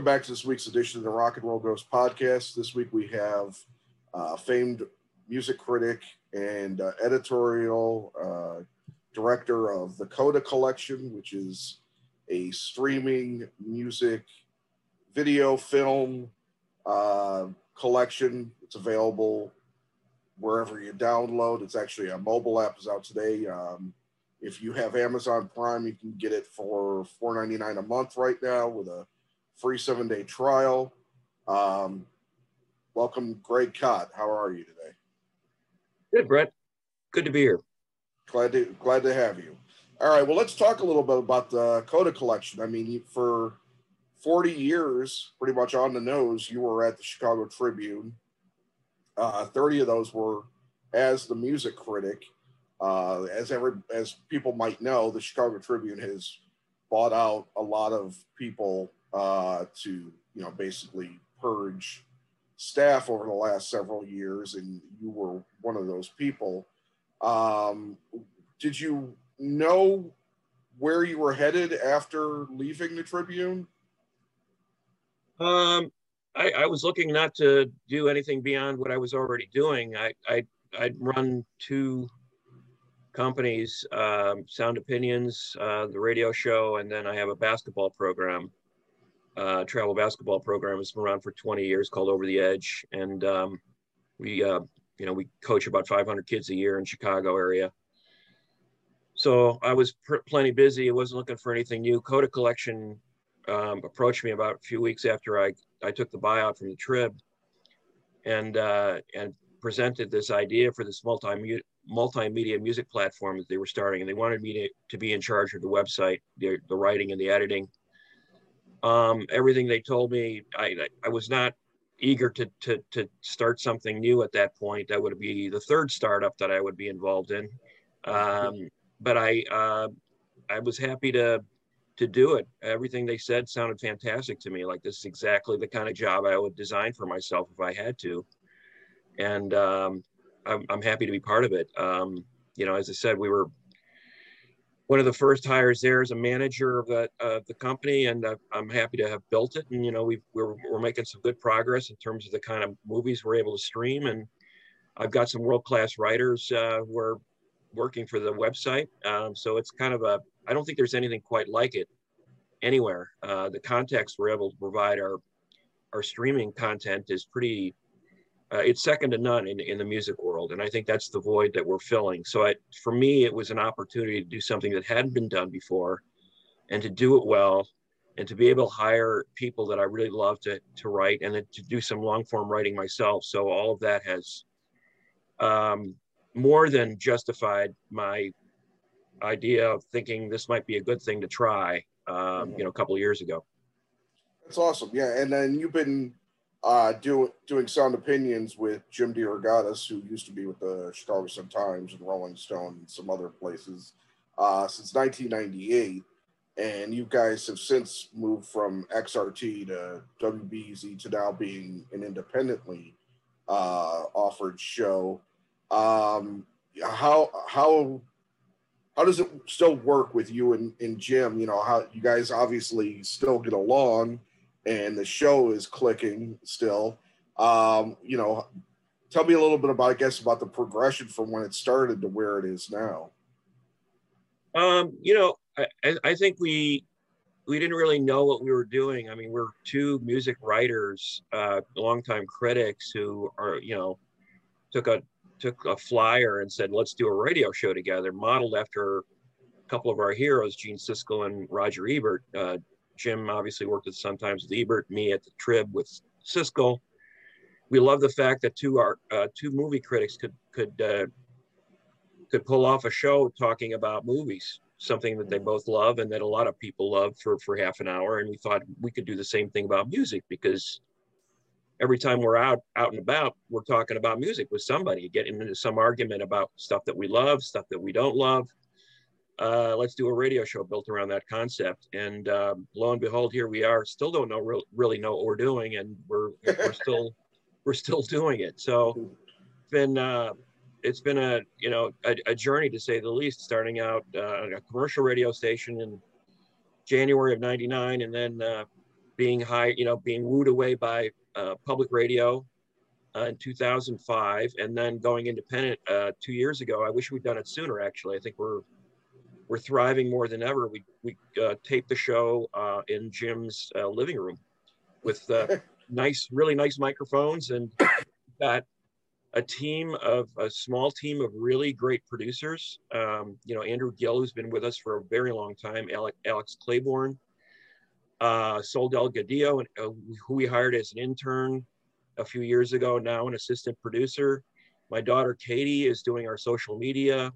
Welcome back to this week's edition of the Rock and Roll Ghost podcast. This week we have uh, famed music critic and uh, editorial uh, director of the Coda Collection, which is a streaming music, video, film uh, collection. It's available wherever you download. It's actually a mobile app is out today. Um, if you have Amazon Prime, you can get it for $4.99 a month right now with a free seven day trial. Um, welcome, Greg Kot. How are you today? Good, Brett. Good to be here. Glad to glad to have you. All right. Well, let's talk a little bit about the Coda collection. I mean, for 40 years, pretty much on the nose, you were at the Chicago Tribune. Uh, 30 of those were as the music critic. Uh, as every as people might know, the Chicago Tribune has bought out a lot of people uh, to you know basically purge staff over the last several years, and you were one of those people. Um, did you know where you were headed after leaving the Tribune? Um, I, I, was looking not to do anything beyond what I was already doing. I, I I'd run two companies, um, Sound Opinions, uh, the radio show, and then I have a basketball program uh, travel basketball program has been around for 20 years called Over the Edge. And um, we, uh, you know, we coach about 500 kids a year in Chicago area. So I was pr- plenty busy. I wasn't looking for anything new. Coda Collection um, approached me about a few weeks after I, I took the buyout from the Trib and, uh, and presented this idea for this multi multimedia music platform that they were starting. And they wanted me to, to be in charge of the website, the, the writing and the editing um, everything they told me, I, I was not eager to, to, to start something new at that point. That would be the third startup that I would be involved in. Um, but I, uh, I was happy to, to do it. Everything they said sounded fantastic to me. Like this is exactly the kind of job I would design for myself if I had to. And um, I'm, I'm happy to be part of it. Um, you know, as I said, we were one of the first hires there as a manager of the, uh, the company, and I'm happy to have built it. And you know, we we're we're making some good progress in terms of the kind of movies we're able to stream, and I've got some world class writers uh, who are working for the website. Um, so it's kind of a I don't think there's anything quite like it anywhere. Uh, the context we're able to provide our our streaming content is pretty uh, it's second to none in, in the music world. And I think that's the void that we're filling. So I, for me, it was an opportunity to do something that hadn't been done before and to do it well and to be able to hire people that I really love to, to write and to do some long form writing myself. So all of that has um, more than justified my idea of thinking this might be a good thing to try, um, mm-hmm. you know, a couple of years ago. That's awesome. Yeah. And then you've been uh, do, doing sound opinions with Jim DeRogatis, who used to be with the Chicago Sun Times and Rolling Stone and some other places uh, since 1998. And you guys have since moved from XRT to WBEZ to now being an independently uh, offered show. Um, how how how does it still work with you and, and Jim? You know, how you guys obviously still get along and the show is clicking still. Um, you know, tell me a little bit about, I guess, about the progression from when it started to where it is now. Um, you know, I, I think we we didn't really know what we were doing. I mean, we're two music writers, uh, longtime critics who are, you know, took a took a flyer and said, "Let's do a radio show together," modeled after a couple of our heroes, Gene Siskel and Roger Ebert. Uh, Jim obviously worked at Sun Times with Ebert, me at the Trib with Siskel. We love the fact that two art, uh, two movie critics could could uh, could pull off a show talking about movies, something that they both love and that a lot of people love for for half an hour. And we thought we could do the same thing about music because every time we're out out and about, we're talking about music with somebody, getting into some argument about stuff that we love, stuff that we don't love uh, let's do a radio show built around that concept. And um, lo and behold, here we are. Still don't know re- really know what we're doing, and we're we're still we're still doing it. So it's been uh, it's been a you know a, a, journey to say the least. Starting out uh, a commercial radio station in January of '99, and then uh, being high, you know, being wooed away by uh, public radio uh, in 2005, and then going independent uh, two years ago. I wish we'd done it sooner. Actually, I think we're we're thriving more than ever. We we uh, taped the show uh, in Jim's uh, living room with nice, really nice microphones, and got a team of a small team of really great producers. Um, you know, Andrew Gill, who's been with us for a very long time, Alex, Alex Claiborne, uh, Sol Delgadillo, uh, who we hired as an intern a few years ago, now an assistant producer. My daughter Katie is doing our social media.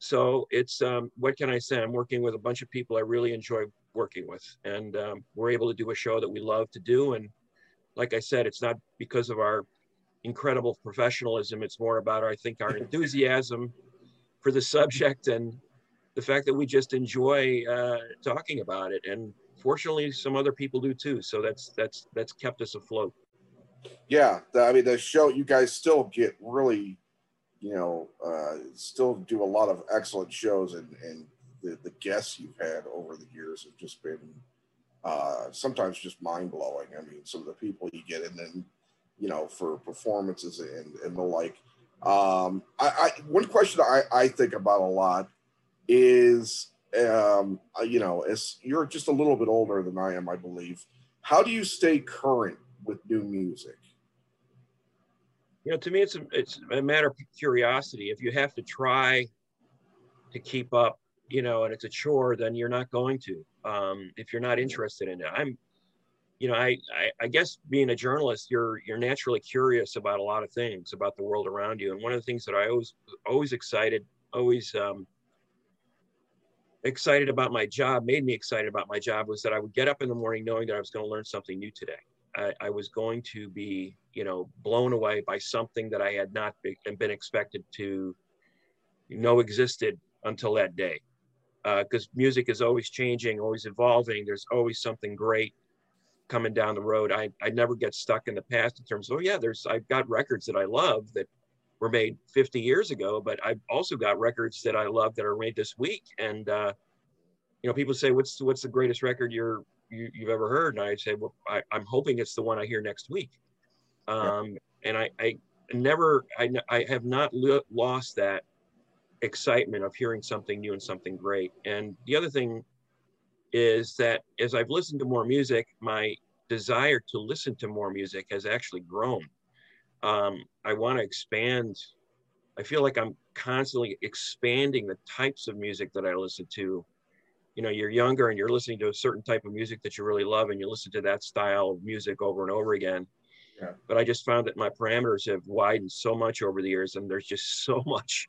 So it's um, what can I say? I'm working with a bunch of people I really enjoy working with, and um, we're able to do a show that we love to do. And like I said, it's not because of our incredible professionalism. It's more about, I think, our enthusiasm for the subject and the fact that we just enjoy uh, talking about it. And fortunately, some other people do too. So that's that's that's kept us afloat. Yeah, the, I mean, the show you guys still get really, you know, uh, still do a lot of excellent shows, and and the, the guests you've had over the years have just been uh, sometimes just mind blowing. I mean, some of the people you get, and then you know, for performances and, and the like. Um, I, I, one question I, I think about a lot is, um, uh, you know, as you're just a little bit older than I am, I believe. How do you stay current with new music? You know, to me, it's a, it's a matter of curiosity. If you have to try to keep up, you know, and it's a chore, then you're not going to. Um, if you're not interested in it, I'm you know, I, I, I guess being a journalist, you're you're naturally curious about a lot of things about the world around you. And one of the things that I always always excited, always um, excited about my job, made me excited about my job was that I would get up in the morning knowing that I was going to learn something new today. I, I was going to be, you know, blown away by something that I had not be, been expected to know existed until that day. Because uh, music is always changing, always evolving. There's always something great coming down the road. I, I never get stuck in the past in terms of, oh yeah, there's, I've got records that I love that were made 50 years ago, but I've also got records that I love that are made this week. And, uh, you know, people say, what's, what's the greatest record you're, you, have ever heard? And I say, well, I, am hoping it's the one I hear next week. Um. And I, I never, I, I have not lost that excitement of hearing something new and something great. And the other thing is that as I've listened to more music, my desire to listen to more music has actually grown. Um, I want to expand. I feel like I'm constantly expanding the types of music that I listen to. You know, you're younger and you're listening to a certain type of music that you really love, and you listen to that style of music over and over again. Yeah. But I just found that my parameters have widened so much over the years, and there's just so much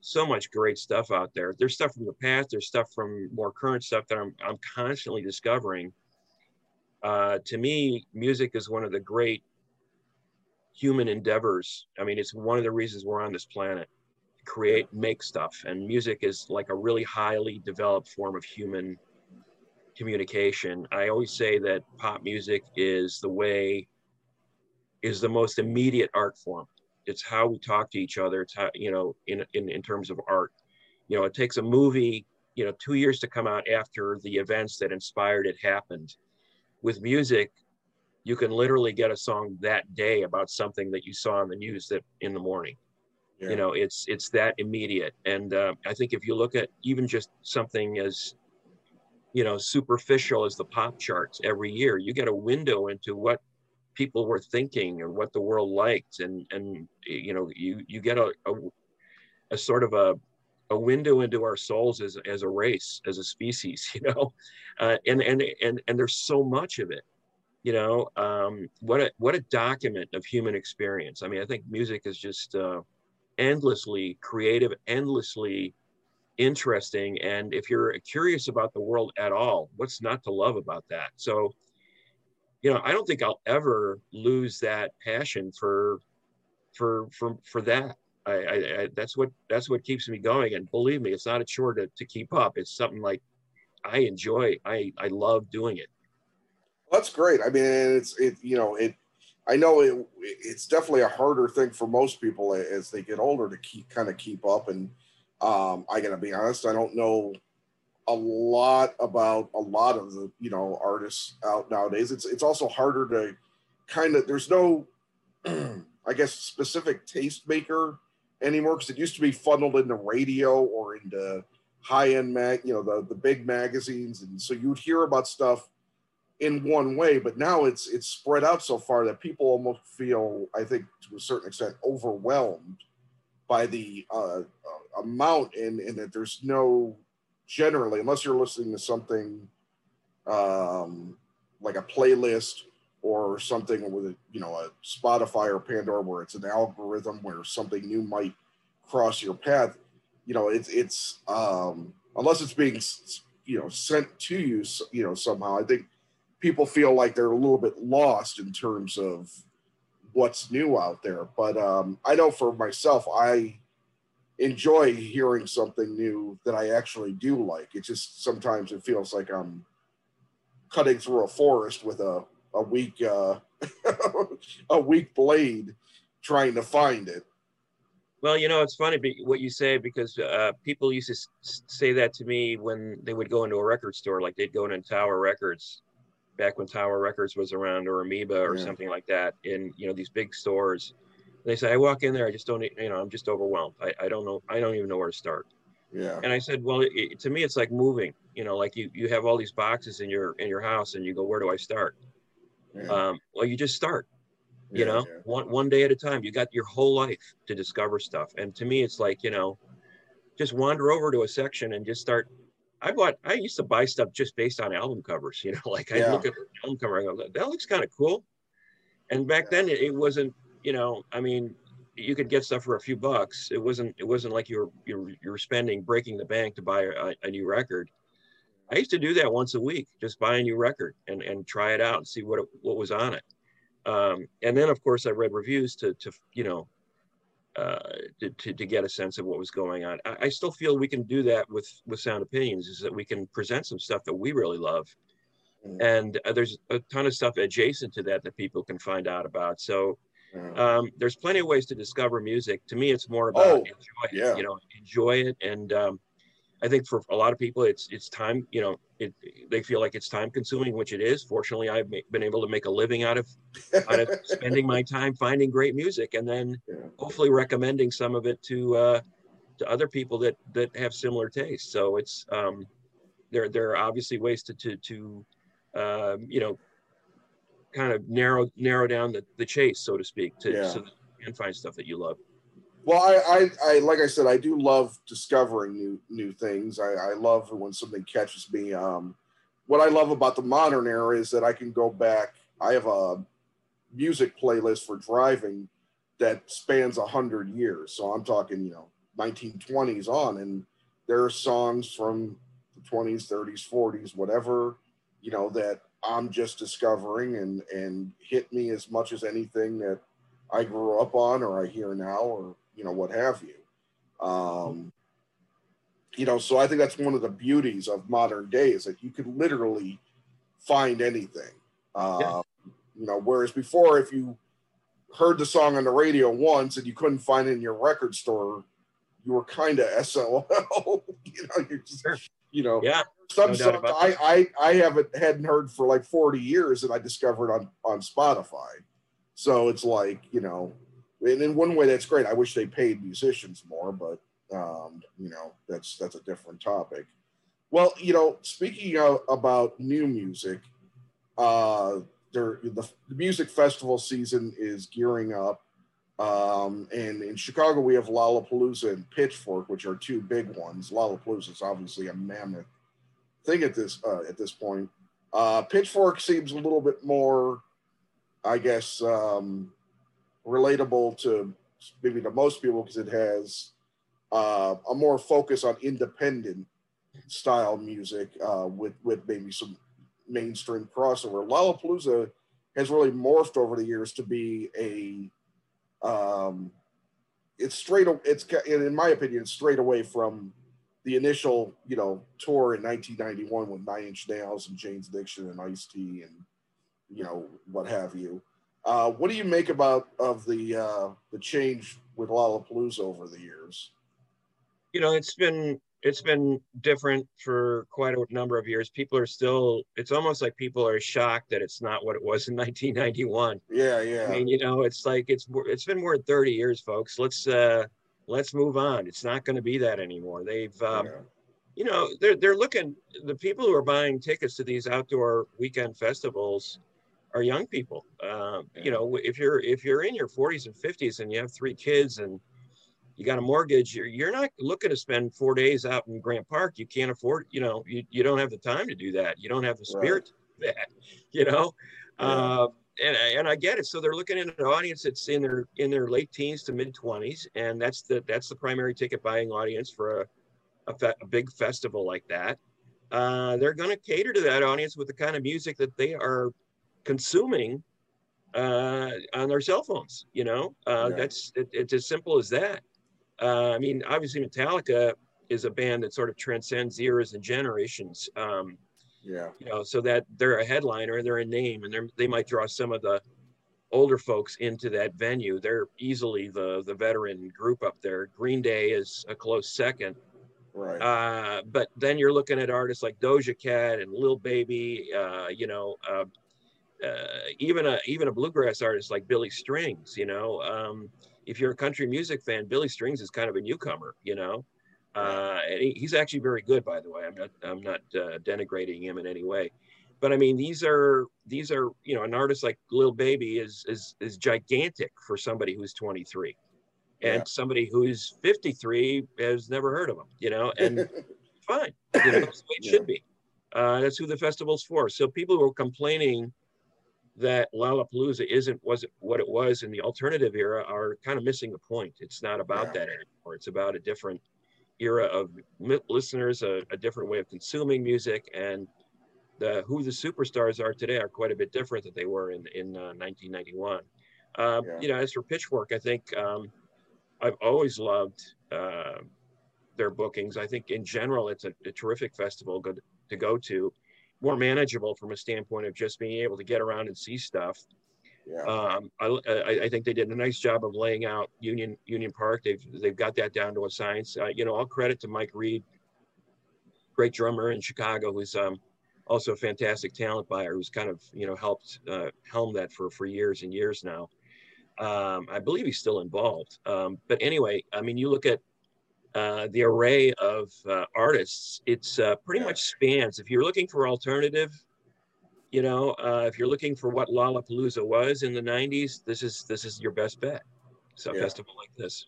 so much great stuff out there. There's stuff from the past, there's stuff from more current stuff that I'm, I'm constantly discovering. Uh, to me, music is one of the great human endeavors. I mean, it's one of the reasons we're on this planet create, make stuff. And music is like a really highly developed form of human communication. I always say that pop music is the way, is the most immediate art form it's how we talk to each other. It's how, you know, in, in, in terms of art, you know, it takes a movie, you know, two years to come out after the events that inspired it happened. With music, you can literally get a song that day about something that you saw on the news that in the morning. Yeah. You know, it's it's that immediate. And uh, I think if you look at even just something as you know superficial as the pop charts every year, you get a window into what people were thinking and what the world liked. And and you know you you get a, a, a sort of a a window into our souls as, as a race as a species you know? Uh, and and and and there's so much of it you know? Um, what a what a document of human experience. I mean i think music is just uh, endlessly creative endlessly interesting. And if you're curious about the world at all what's not to love about that? So you know, I don't think I'll ever lose that passion for for for for that. I, I, I, that's what that's what keeps me going. And believe me, it's not a chore to, to keep up. It's something like I enjoy. I I love doing it. that's great. I mean, it's it. You know, it. I know it. It's definitely a harder thing for most people as they get older to keep kind of keep up. And um, I gotta be honest, I don't know a lot about a lot of the you know artists out nowadays. It's it's also harder to kind of there's no I guess specific tastemaker anymore because it used to be funneled into radio or into high end mag you know the the big magazines and so you'd hear about stuff in one way but now it's it's spread out so far that people almost feel I think to a certain extent overwhelmed by the uh, uh, amount and and that there's no generally, unless you're listening to something um, like a playlist or something with you know a Spotify or Pandora where it's an algorithm where something new might cross your path, you know it's it's um, unless it's being you know sent to you you know somehow. I think people feel like they're a little bit lost in terms of what's new out there. But um, I know for myself, I enjoy hearing something new that I actually do like. It just sometimes it feels like I'm cutting through a forest with a a weak uh, a weak blade trying to find it. Well, you know, it's funny what you say because uh, people used to say that to me when they would go into a record store, like they'd go into Tower Records back when Tower Records was around or Amoeba or yeah. something like that in, you know, these big stores they say, I walk in there, I just don't, you know, I'm just overwhelmed. I, I don't know, I don't even know where to start. Yeah. And I said, well, it, it, to me, it's like moving. You know, like you you have all these boxes in your in your house, and you go, where do I start? Yeah. Um, well, you just start. You yeah, know, yeah. one one day at a time. You got your whole life to discover stuff. And to me, it's like you know, just wander over to a section and just start. I bought. I used to buy stuff just based on album covers. You know, like I look at the album cover, I go, that looks kind of cool. And back then, it, it wasn't you know, I mean, you could get stuff for a few bucks. It wasn't it wasn't like you were you were, you were spending breaking the bank to buy a, a, new record. I used to do that once a week, just buy a new record and and try it out and see what it, what was on it. Um, and then of course I read reviews to to you know uh, to, to, to get a sense of what was going on. I, I, still feel we can do that with with sound opinions. Is that we can present some stuff that we really love, mm. and uh, there's a ton of stuff adjacent to that that people can find out about. So um, there's plenty of ways to discover music. To me, it's more about oh, enjoy yeah. it, you know, enjoy it. And um, I think for a lot of people, it's it's time. You know, it, they feel like it's time consuming, which it is. Fortunately, I've been able to make a living out of out of spending my time finding great music, and then yeah. hopefully recommending some of it to uh, to other people that that have similar tastes. So it's um, there there are obviously ways to to to uh, you know kind of narrow narrow down the, the chase, so to speak, to yeah. so that you can find stuff that you love. Well, I, I, I, like I said, I do love discovering new new things. I, I love when something catches me. Um, what I love about the modern era is that I can go back. I have a music playlist for driving that spans a hundred years. So I'm talking, you know, 1920s on, and there are songs from the 20s, 30s, 40s, whatever, you know, that I'm just discovering and and hit me as much as anything that I grew up on or I hear now or you know what have you. Um, you know, so I think that's one of the beauties of modern day is that you could literally find anything. Uh, yeah. You know, whereas before, if you heard the song on the radio once and you couldn't find it in your record store, you were kind of SOL. you know, you're just, you know, yeah some no stuff I, I I haven't hadn't heard for like 40 years and I discovered on on Spotify. So it's like, you know, and in one way that's great. I wish they paid musicians more, but um, you know, that's that's a different topic. Well, you know, speaking of, about new music, uh, there the, the music festival season is gearing up. Um, and in Chicago, we have Lollapalooza and Pitchfork, which are two big ones. Lollapalooza is obviously a mammoth thing at this uh, at this point. Uh, Pitchfork seems a little bit more, I guess, um, relatable to maybe to most people because it has uh, a more focus on independent style music uh, with with maybe some mainstream crossover. Lollapalooza has really morphed over the years to be a um, it's straight it's in my opinion straight away from the initial, you know, tour in 1991 with Nine Inch Nails and Jane's Addiction and Ice T and you know what have you. Uh, what do you make about of the uh, the change with Lollapalooza over the years? You know, it's been it's been different for quite a number of years. People are still, it's almost like people are shocked that it's not what it was in 1991. Yeah, yeah. I mean, you know, it's like it's it's been more than 30 years, folks. Let's uh let's move on. It's not going to be that anymore. They've um, yeah. you know, they're they're looking the people who are buying tickets to these outdoor weekend festivals are young people. Uh, yeah. You know, if you're if you're in your 40s and 50s and you have three kids and you got a mortgage, you're, you're not looking to spend four days out in Grant Park. You can't afford, you know, you, you don't have the time to do that. You don't have the spirit right. that, you know. Yeah. Uh, and, and I get it. So they're looking at an audience that's in their in their late teens to mid 20s, and that's the that's the primary ticket buying audience for a, a, fe- a big festival like that. Uh, they're going to cater to that audience with the kind of music that they are consuming uh, on their cell phones. You know, uh, yeah. that's it, it's as simple as that. Uh, I mean, obviously, Metallica is a band that sort of transcends eras and generations. Um, yeah. You know, so that they're a headliner, they're a name, and they're, they might draw some of the older folks into that venue. They're easily the the veteran group up there. Green Day is a close second. Right. Uh, but then you're looking at artists like Doja Cat and Lil Baby. Uh, you know, uh, uh even a even a bluegrass artist like Billy Strings. You know, um, if you're a country music fan, Billy Strings is kind of a newcomer, you know. Uh, and he, he's actually very good, by the way. I'm not I'm not uh, denigrating him in any way, but I mean these are these are you know an artist like Lil Baby is is is gigantic for somebody who's 23, and yeah. somebody who's 53 has never heard of him, you know, and fine, you know, that's it yeah. should be. Uh, that's who the festival's for. So people who are complaining that Lollapalooza isn't wasn't what it was in the alternative era are kind of missing the point. It's not about yeah. that anymore. It's about a different era of listeners, a, a, different way of consuming music, and the who the superstars are today are quite a bit different than they were in in uh, 1991. Uh, yeah. You know, as for Pitchfork, I think um, I've always loved uh, their bookings. I think in general, it's a, a terrific festival good to go to more manageable from a standpoint of just being able to get around and see stuff. Yeah. Um, I, I, I, think they did a nice job of laying out Union Union Park. They've they've got that down to a science. Uh, you know, all credit to Mike Reed, great drummer in Chicago, who's um, also a fantastic talent buyer, who's kind of you know helped uh, helm that for for years and years now. Um, I believe he's still involved. Um, but anyway, I mean, you look at uh, the array of uh, artists, it's uh, pretty much spans. If you're looking for alternative, you know, uh, if you're looking for what Lollapalooza was in the '90s, this is this is your best bet. So yeah. festival like this.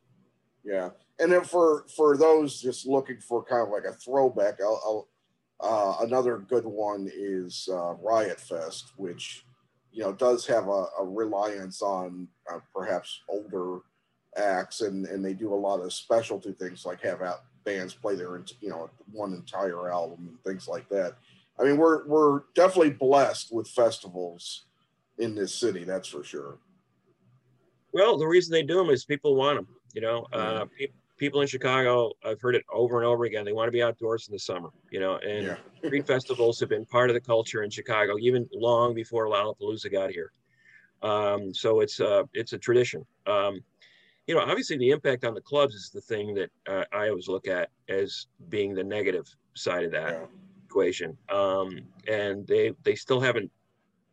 Yeah, and then for for those just looking for kind of like a throwback, I'll, I'll uh, another good one is Riot Fest, which you know does have a, a reliance on perhaps older acts and and they do a lot of specialty things like have out bands play their you know one entire album and things like that. I mean we're we're definitely blessed with festivals in this city that's for sure. Well the reason they do them is people want them you know uh, pe- people in chicago i've heard it over and over again they want to be outdoors in the summer you know and yeah. street festivals have been part of the culture in chicago even long before lollapalooza got here. Um, so it's uh, it's a tradition. Um, you know, obviously the impact on the clubs is the thing that uh, I always look at as being the negative side of that yeah. equation. Um, and they they still haven't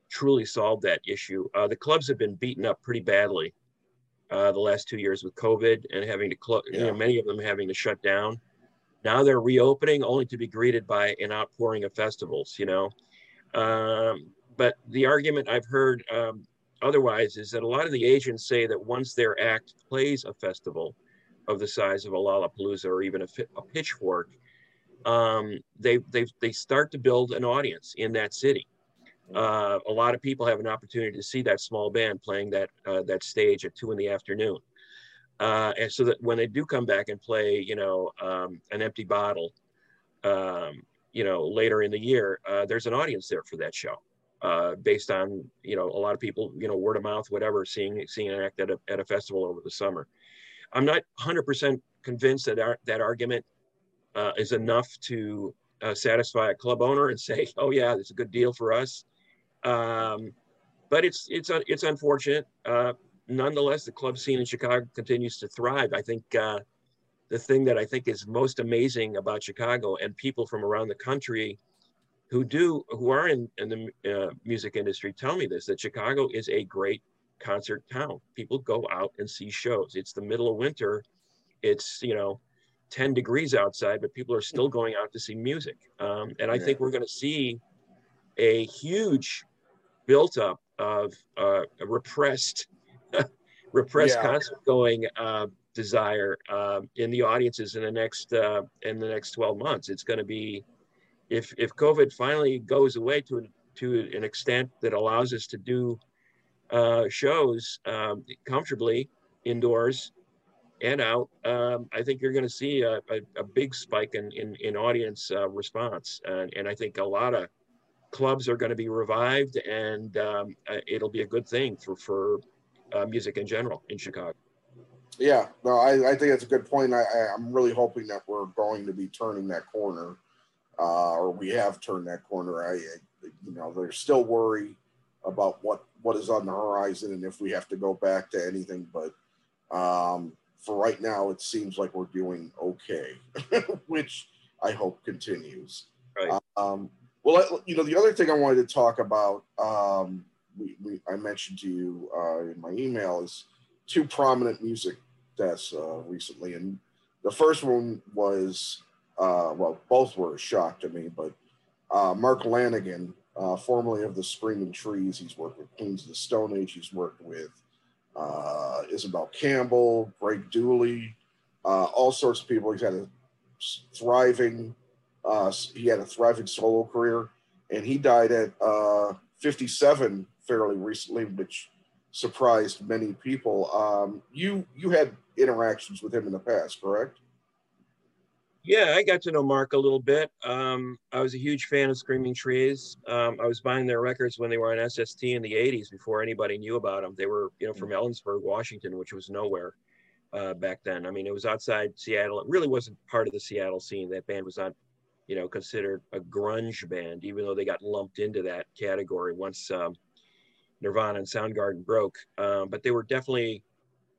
truly solved that issue. Uh, the clubs have been beaten up pretty badly uh, the last two years with COVID and having to close. Yeah. You know, many of them having to shut down. Now they're reopening, only to be greeted by an outpouring of festivals. You know, um, but the argument I've heard um, otherwise is that a lot of the agents say that once their act plays a festival of the size of a Lollapalooza or even a, a pitchfork, um, they, they, they start to build an audience in that city. Uh, a lot of people have an opportunity to see that small band playing that, uh, that stage at two in the afternoon. Uh, and so that when they do come back and play, you know, um, an empty bottle, um, you know, later in the year, uh, there's an audience there for that show uh, based on you know a lot of people you know word of mouth whatever seeing seeing an act at a, at a festival over the summer. I'm not 100% convinced that that argument uh, is enough to uh, satisfy a club owner and say oh yeah it's a good deal for us. Um, but it's it's it's unfortunate. Uh, nonetheless the club scene in chicago continues to thrive. I think uh, the thing that I think is most amazing about Chicago and people from around the country who do who are in, in the uh, music industry tell me this that Chicago is a great concert town. People go out and see shows. It's the middle of winter. It's you know 10 degrees outside, but people are still going out to see music. Um, and I yeah. think we're going to see a huge built up of uh, repressed repressed yeah. concert going uh, desire um, in the audiences in the next uh, in the next 12 months. It's going to be if if COVID finally goes away to to an extent that allows us to do uh, shows um, comfortably indoors and out, um, I think you're going to see a, a, a, big spike in in, in audience uh, response, and, and I think a lot of clubs are going to be revived, and um, uh, it'll be a good thing for for uh, music in general in Chicago. Yeah, no, I, I think that's a good point. I, I, am really hoping that we're going to be turning that corner, uh, or we have turned that corner. I, I, you know, there's still worry about what what is on the horizon and if we have to go back to anything. But um, for right now, it seems like we're doing okay, which I hope continues. Right. Um, well, you know, the other thing I wanted to talk about, um, we, we, I mentioned to you uh, in my email, is two prominent music deaths uh, recently, and the first one was, uh, well, both were a shock to me, but uh, Mark Lanegan, uh, formerly of the Screaming Trees, he's worked with Queens of the Stone Age, he's worked with uh, Isobel Campbell, Greg Dulli, all sorts of people. He's had a thriving uh, he had a thriving solo career, and he died at uh, 57 fairly recently, which surprised many people. Um, you you had interactions with him in the past, correct? Yeah, I got to know Mark a little bit. Um, I was a huge fan of Screaming Trees. Um, I was buying their records when they were on SST in the 80s before anybody knew about them. They were, you know, from Ellensburg, Washington, which was nowhere uh, back then. I mean, it was outside Seattle. It really wasn't part of the Seattle scene. That band was not you know, considered a grunge band, even though they got lumped into that category once um, Nirvana and Soundgarden broke. Um, but they were definitely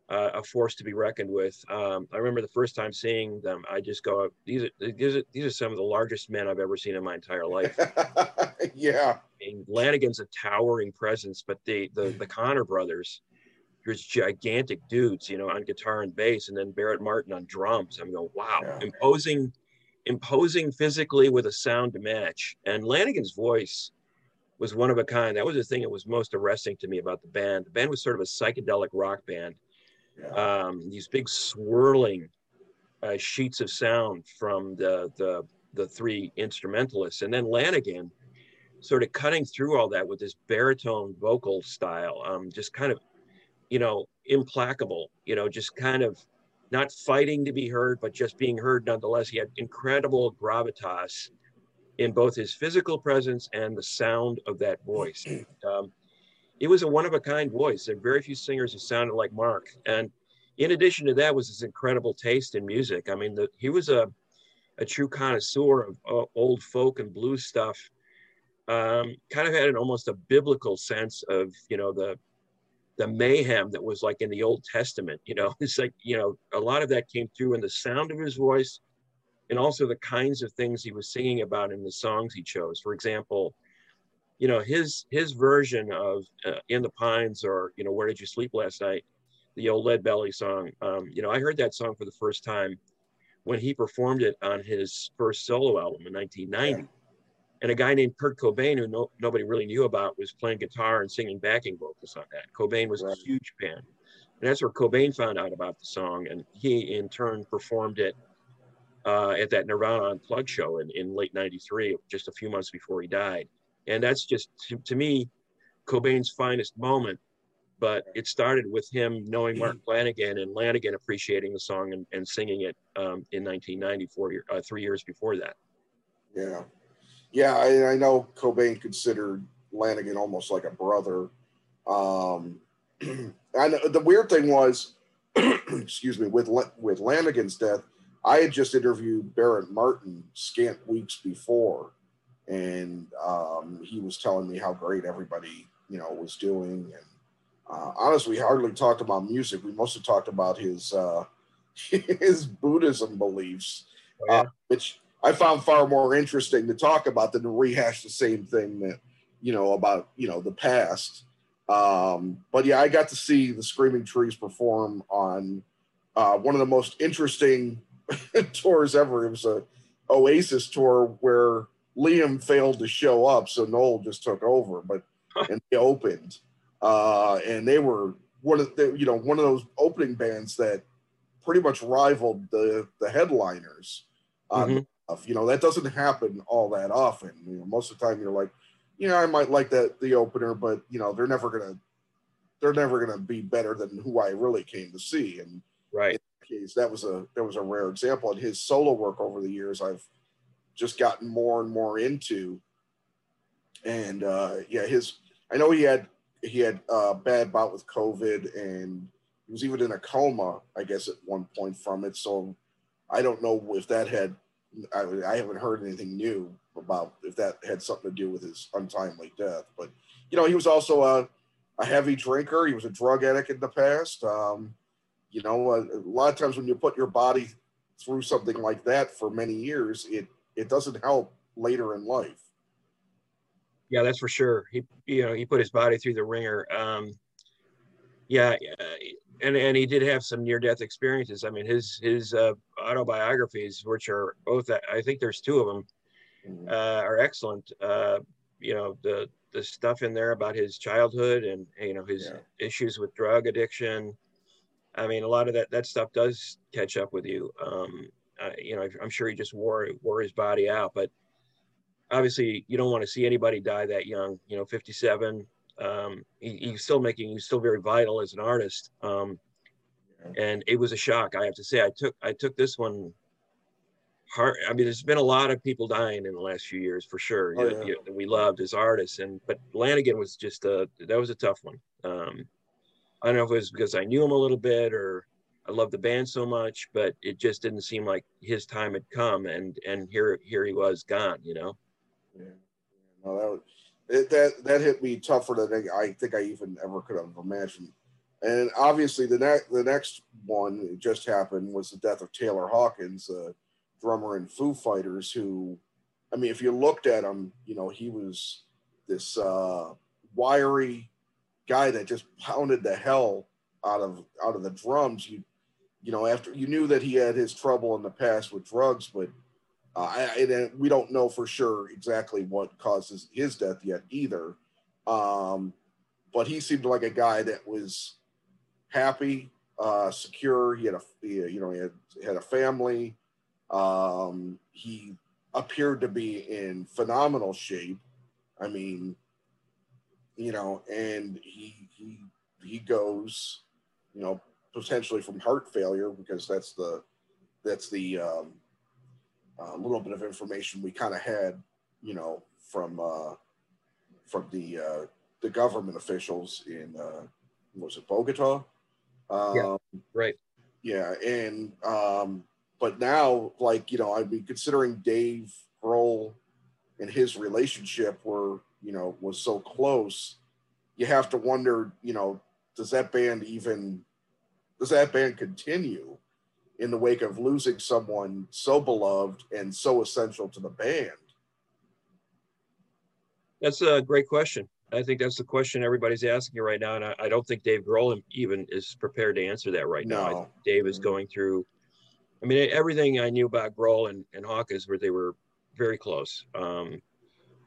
uh, a force to be reckoned with. Um, I remember the first time seeing them, I just go, these are, these are, these are some of the largest men I've ever seen in my entire life. yeah. And Lanegan's a towering presence, but the, the, the Conner brothers, there's gigantic dudes, you know, on guitar and bass, and then Barrett Martin on drums. I'm going, wow, yeah. imposing – imposing physically with a sound to match. And Lanegan's voice was one of a kind. That was the thing that was most arresting to me about the band. The band was sort of a psychedelic rock band. Um, these big swirling uh, sheets of sound from the, the the three instrumentalists, and then Lanegan sort of cutting through all that with this baritone vocal style, um, just kind of, you know, implacable. You know, just kind of not fighting to be heard, but just being heard nonetheless. He had incredible gravitas in both his physical presence and the sound of that voice. Um, it was a one of a kind voice. There are very few singers who sounded like Mark. And in addition to that, was his incredible taste in music. I mean, the, he was a, a true connoisseur of uh, old folk and blues stuff. Um, kind of had an almost a biblical sense of, you know, the the mayhem that was like in the Old Testament. You know, it's like, you know, a lot of that came through in the sound of his voice and also the kinds of things he was singing about in the songs he chose. For example, you know, his his version of uh, In the Pines or, you know, Where Did You Sleep Last Night, the old Lead Belly song. Um, you know, I heard that song for the first time when he performed it on his first solo album in 1990. Yeah and a guy named Kurt Cobain, who no, nobody really knew about, was playing guitar and singing backing vocals on that. Cobain was right. a huge fan. And that's where Cobain found out about the song, and he in turn performed it uh, at that Nirvana Unplugged show in, in late '93, just a few months before he died. And that's just to, to me Cobain's finest moment. But it started with him knowing Mark Lanegan and Lanegan appreciating the song and, and singing it um, in 1994, uh, three years before that. Yeah, yeah, I, I know Cobain considered Lanegan almost like a brother. Um, and the weird thing was, excuse me, with with Lanegan's death, I had just interviewed Barrett Martin scant weeks before, and um, he was telling me how great everybody you know was doing. And uh, honestly, we hardly talked about music. We mostly talked about his uh, his Buddhism beliefs, Oh, yeah. uh, which I found far more interesting to talk about than to rehash the same thing that you know about you know the past. Um, but yeah, I got to see the Screaming Trees perform on uh, one of the most interesting tours ever. It was a Oasis tour where Liam failed to show up, so Noel just took over. But and they opened, uh, and they were one of the you know one of those opening bands that pretty much rivaled the the headliners. on Mhm. stuff. You know that doesn't happen all that often. You know, most of the time you're like, you know, I might like that the opener, but you know they're never gonna they're never gonna be better than who I really came to see. And Right. case that was a that was a rare example. And his solo work over the years, I've just gotten more and more into. And uh, yeah, his I know he had he had a bad bout with COVID, and he was even in a coma, I guess, at one point from it. So I don't know if that had I, I haven't heard anything new about if that had something to do with his untimely death. But you know, he was also a a heavy drinker. He was a drug addict in the past. Um, you know, a, a lot of times when you put your body through something like that for many years, it it doesn't help later in life. Yeah, that's for sure. He, you know, he put his body through the ringer. Um, yeah, uh, and and he did have some near-death experiences. I mean, his his uh, autobiographies, which are both, I think there's two of them, Mm-hmm. uh, are excellent. Uh, you know, the the stuff in there about his childhood and you know his Yeah. issues with drug addiction. I mean, a lot of that that stuff does catch up with you. Um, uh, you know, I'm sure he just wore wore his body out, but obviously you don't want to see anybody die that young. You know, 57. Um, he, he's still making. He's still very vital as an artist. Um, and it was a shock. I have to say, I took I took this one hard. I mean, there's been a lot of people dying in the last few years for sure. Oh, you- yeah. you- that we loved as artists, and but Lanegan was just a that was a tough one. Um, I don't know if it was because I knew him a little bit or I loved the band so much, but it just didn't seem like his time had come, and and here here he was gone. You know. Yeah. No, that was, it, that that hit me tougher than I think I even ever could have imagined. And obviously, the next the next one that just happened was the death of Taylor Hawkins, a drummer in Foo Fighters. Who, I mean, if you looked at him, you know, he was this uh, wiry guy that just pounded the hell out of out of the drums. You, you know, after you knew that he had his trouble in the past with drugs, but uh, I, I, we don't know for sure exactly what causes his death yet either. Um, but he seemed like a guy that was happy, uh, secure. He had a, he, you know, he had, had a family. Um, he appeared to be in phenomenal shape. I mean, you know, and he he he goes, you know, potentially from heart failure because that's the that's the um, a little bit of information we kind of had, you know, from uh, from the uh, the government officials in uh, was it Bogota? Um, Yeah. Right. yeah, and um, but now, like you know, I mean, considering Dave Grohl and his relationship were you know was so close, you have to wonder, you know, does that band even does that band continue in the wake of losing someone so beloved and so essential to the band? That's a great question. I think that's the question everybody's asking right now, and I, I don't think Dave Grohl even is prepared to answer that right now. I No. think Dave is going through. I mean, everything I knew about Grohl and, and Hawkins, where they were very close. Um,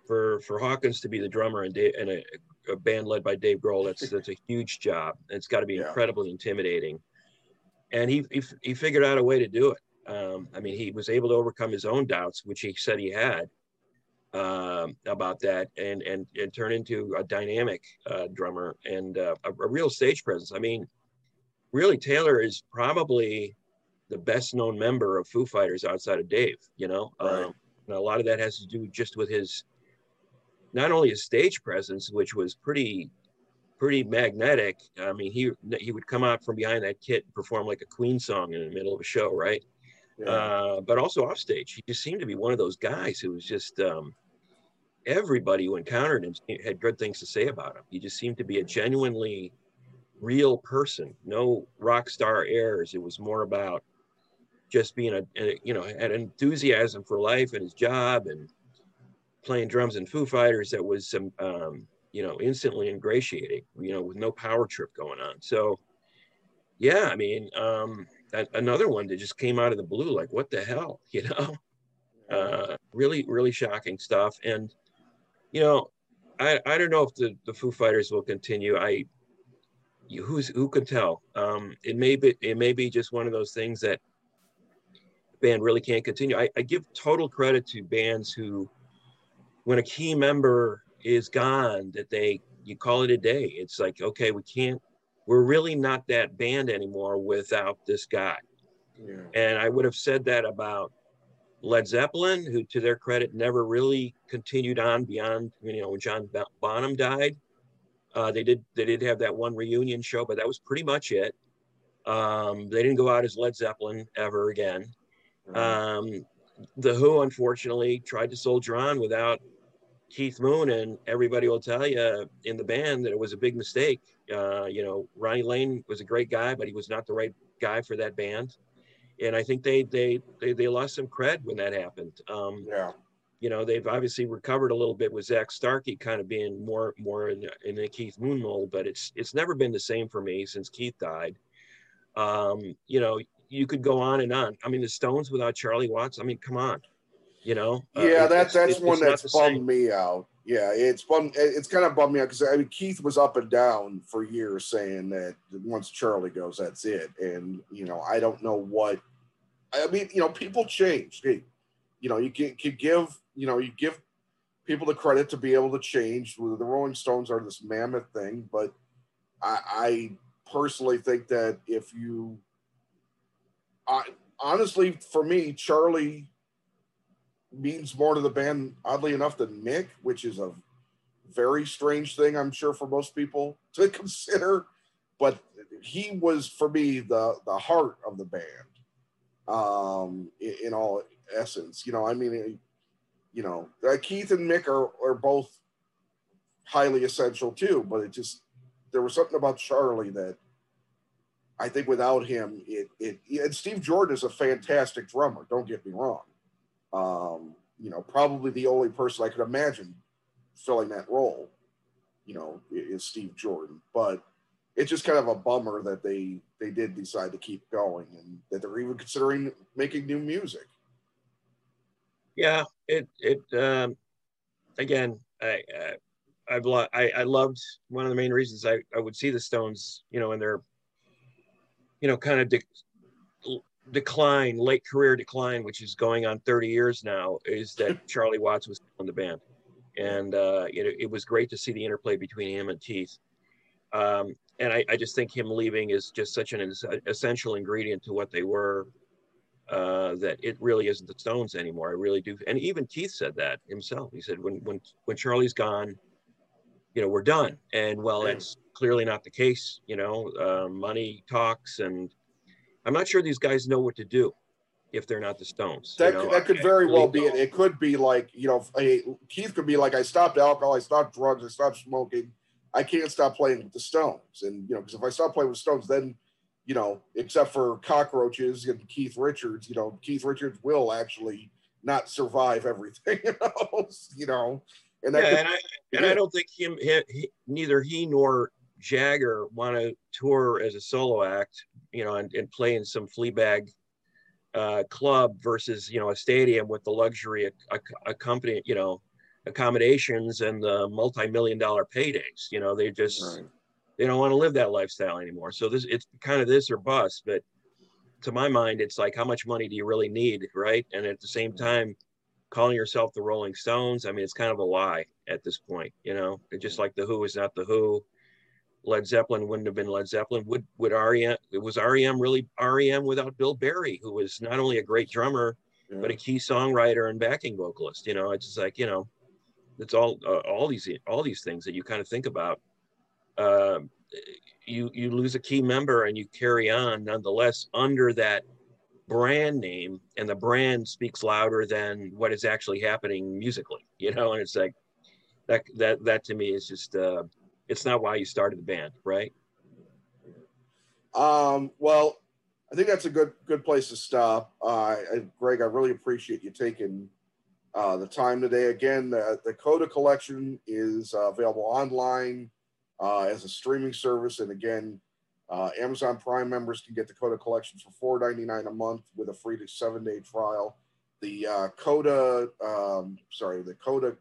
for for Hawkins to be the drummer and Dave, in a, a band led by Dave Grohl, that's that's a huge job. It's got to be Yeah. incredibly intimidating. And he, he he figured out a way to do it. Um, I mean, he was able to overcome his own doubts, which he said he had um, about that and and and turn into a dynamic uh, drummer and uh, a, a real stage presence. I mean, really, Taylor is probably the best known member of Foo Fighters outside of Dave. You know, Right. um, and a lot of that has to do just with his not only his stage presence, which was pretty pretty magnetic. I mean, he he would come out from behind that kit and perform like a Queen song in the middle of a show, right? Yeah. uh, but also off stage. He just seemed to be one of those guys who was just um, everybody who encountered him had good things to say about him. He just seemed to be a genuinely real person, no rock star airs. It was more about just being a, a you know had enthusiasm for life and his job and playing drums in Foo Fighters that was some um, you know instantly ingratiating you know with no power trip going on. So yeah i mean um another one that just came out of the blue like what the hell you know? Uh really really shocking stuff. And you know i i don't know if the the foo fighters will continue. I who's who can tell? Um it may be it may be just one of those things that band really can't continue. I, I give total credit to bands who when a key member is gone that they you call it a day. It's like okay we can't we're really not that band anymore without this guy. Yeah. and i would have said that about led zeppelin who to their credit never really continued on beyond you know when john bonham died. Uh, they did they did have that one reunion show but that was pretty much it. Um, they didn't go out as led zeppelin ever again. Um, the who unfortunately tried to soldier on without Keith Moon, and everybody will tell you in the band that it was a big mistake. Uh, you know, Ronnie Lane was a great guy, but he was not the right guy for that band. And I think they they they, they lost some cred when that happened. Um, yeah. You know, they've obviously recovered a little bit with Zak Starkey kind of being more more in, in the Keith Moon mold, but it's it's never been the same for me since Keith died. Um, you know, you could go on and on. I mean, the Stones without Charlie Watts. I mean, come on you know? Uh, yeah uh, that, that's one that's bummed same. me out. Yeah it's bummed it's kind of bummed me out because i mean keith was up and down for years saying that once charlie goes that's it. And you know i don't know what i mean you know people change. You know you can, can give you know you give people the credit to be able to change. The rolling stones are this mammoth thing but i, I personally think that if you I, honestly for me charlie means more to the band, oddly enough, than Mick, which is a very strange thing, I'm sure, for most people to consider. But he was, for me, the the heart of the band, um, in, in all essence. You know, I mean, you know, uh, Keith and Mick are are both highly essential too. But it just there was something about Charlie that I think without him, it it and Steve Jordan is a fantastic drummer. Don't get me wrong um, you know, probably the only person I could imagine filling that role, you know, is Steve Jordan. But it's just kind of a bummer that they they did decide to keep going and that they're even considering making new music. Yeah, it it um, again, I, I I've lo- I, I loved one of the main reasons I, I would see the Stones, you know, in their, you know, kind of de- decline, late career decline, which is going on 30 years now, is that Charlie Watts was in the band. And uh, it, it, was great to see the interplay between him and Keith. Um, and I, I, just think him leaving is just such an essential ingredient to what they were uh, that it really isn't the Stones anymore. I really do. And even Keith said that himself. He said, when, when, when Charlie's gone, you know, we're done. And well, that's clearly not the case. You know, uh, money talks and I'm not sure these guys know what to do if they're not the Stones. That, you know? that could very well be it. It could be like, you know, Keith could be like, I stopped alcohol, I stopped drugs, I stopped smoking. I can't stop playing with the Stones. And, you know, because if I stop playing with Stones, then, you know, except for cockroaches and Keith Richards, you know, Keith Richards will actually not survive everything else, you know. And, yeah, could, and, I, and I don't think him, he, he, neither he nor Jagger want to tour as a solo act you know, and, and play in some Fleabag uh, club versus, you know, a stadium with the luxury accompanying, you know, accommodations and the multi-million dollar paydays. You know, they just right. they don't want to live that lifestyle anymore. So this it's kind of this or bust. But to my mind, it's like how much money do you really need, right? And at the same time, calling yourself the Rolling Stones, I mean, it's kind of a lie at this point. You know, just like the Who is not the Who. Led Zeppelin wouldn't have been Led Zeppelin. Would would REM? It was REM really REM without Bill Berry, who was not only a great drummer yeah. but a key songwriter and backing vocalist. You know, it's just like you know, it's all uh, all these all these things that you kind of think about. Uh, you you lose a key member and you carry on nonetheless under that brand name, and the brand speaks louder than what is actually happening musically. You know, and it's like that that that to me is just. Uh, it's not why you started the band, right? Um, well, I think that's a good good place to stop. Uh, Greg, I really appreciate you taking uh, the time today. Again, the, the Coda collection is uh, available online uh, as a streaming service, and again, uh, Amazon Prime members can get the Coda collection for $4.99 a month with a free to seven day trial. The uh, Coda, um, sorry, the Coda,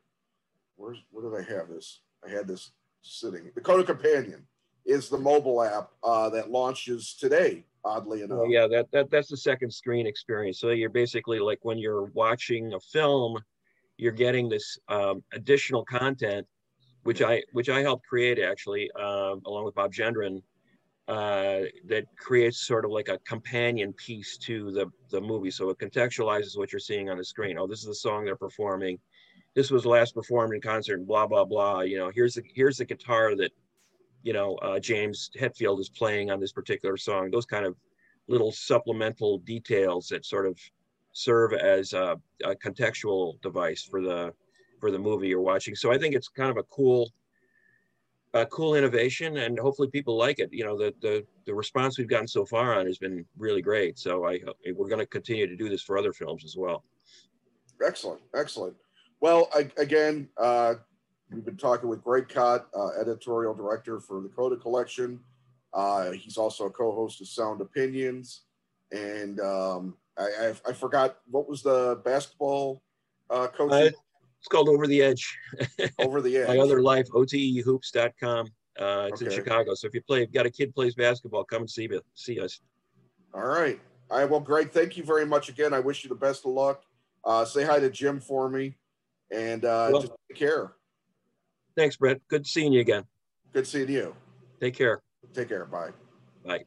where's where did I have this? I had this sitting. The Coda Companion is the mobile app uh, that launches today. Oddly enough. yeah, that, that that's the second screen experience. So you're basically like when you're watching a film, you're getting this um, additional content, which I which I helped create actually, um, along with Bob Gendron, uh, that creates sort of like a companion piece to the the movie. So it contextualizes what you're seeing on the screen. Oh, this is the song they're performing. This was last performed in concert. Blah blah blah. You know, here's the here's the guitar that you know, uh, James Hetfield is playing on this particular song. Those kind of little supplemental details that sort of serve as a, a, contextual device for the for the movie you're watching. So I think it's kind of a cool, a cool innovation, and hopefully people like it. You know, the the the response we've gotten so far on has been really great. So I we're going to continue to do this for other films as well. Excellent, excellent. Well, I, again, uh, We've been talking with Greg Kot, uh, editorial director for the Coda Collection. Uh, he's also a co-host of Sound Opinions, and um, I, I, I, forgot what was the basketball uh, coach. Uh, it's called Over the Edge. Over the Edge. My other life, otehoops.com. Uh, it's okay. in Chicago. So if you play, got a kid plays basketball, come and see me, see us. All right. All right. Well, Greg, thank you very much again. I wish you the best of luck. Uh, say hi to Jim for me, and uh, well, just take care. Thanks, Brett. Good seeing you again. Good seeing you. Take care. Take care. Bye. Bye.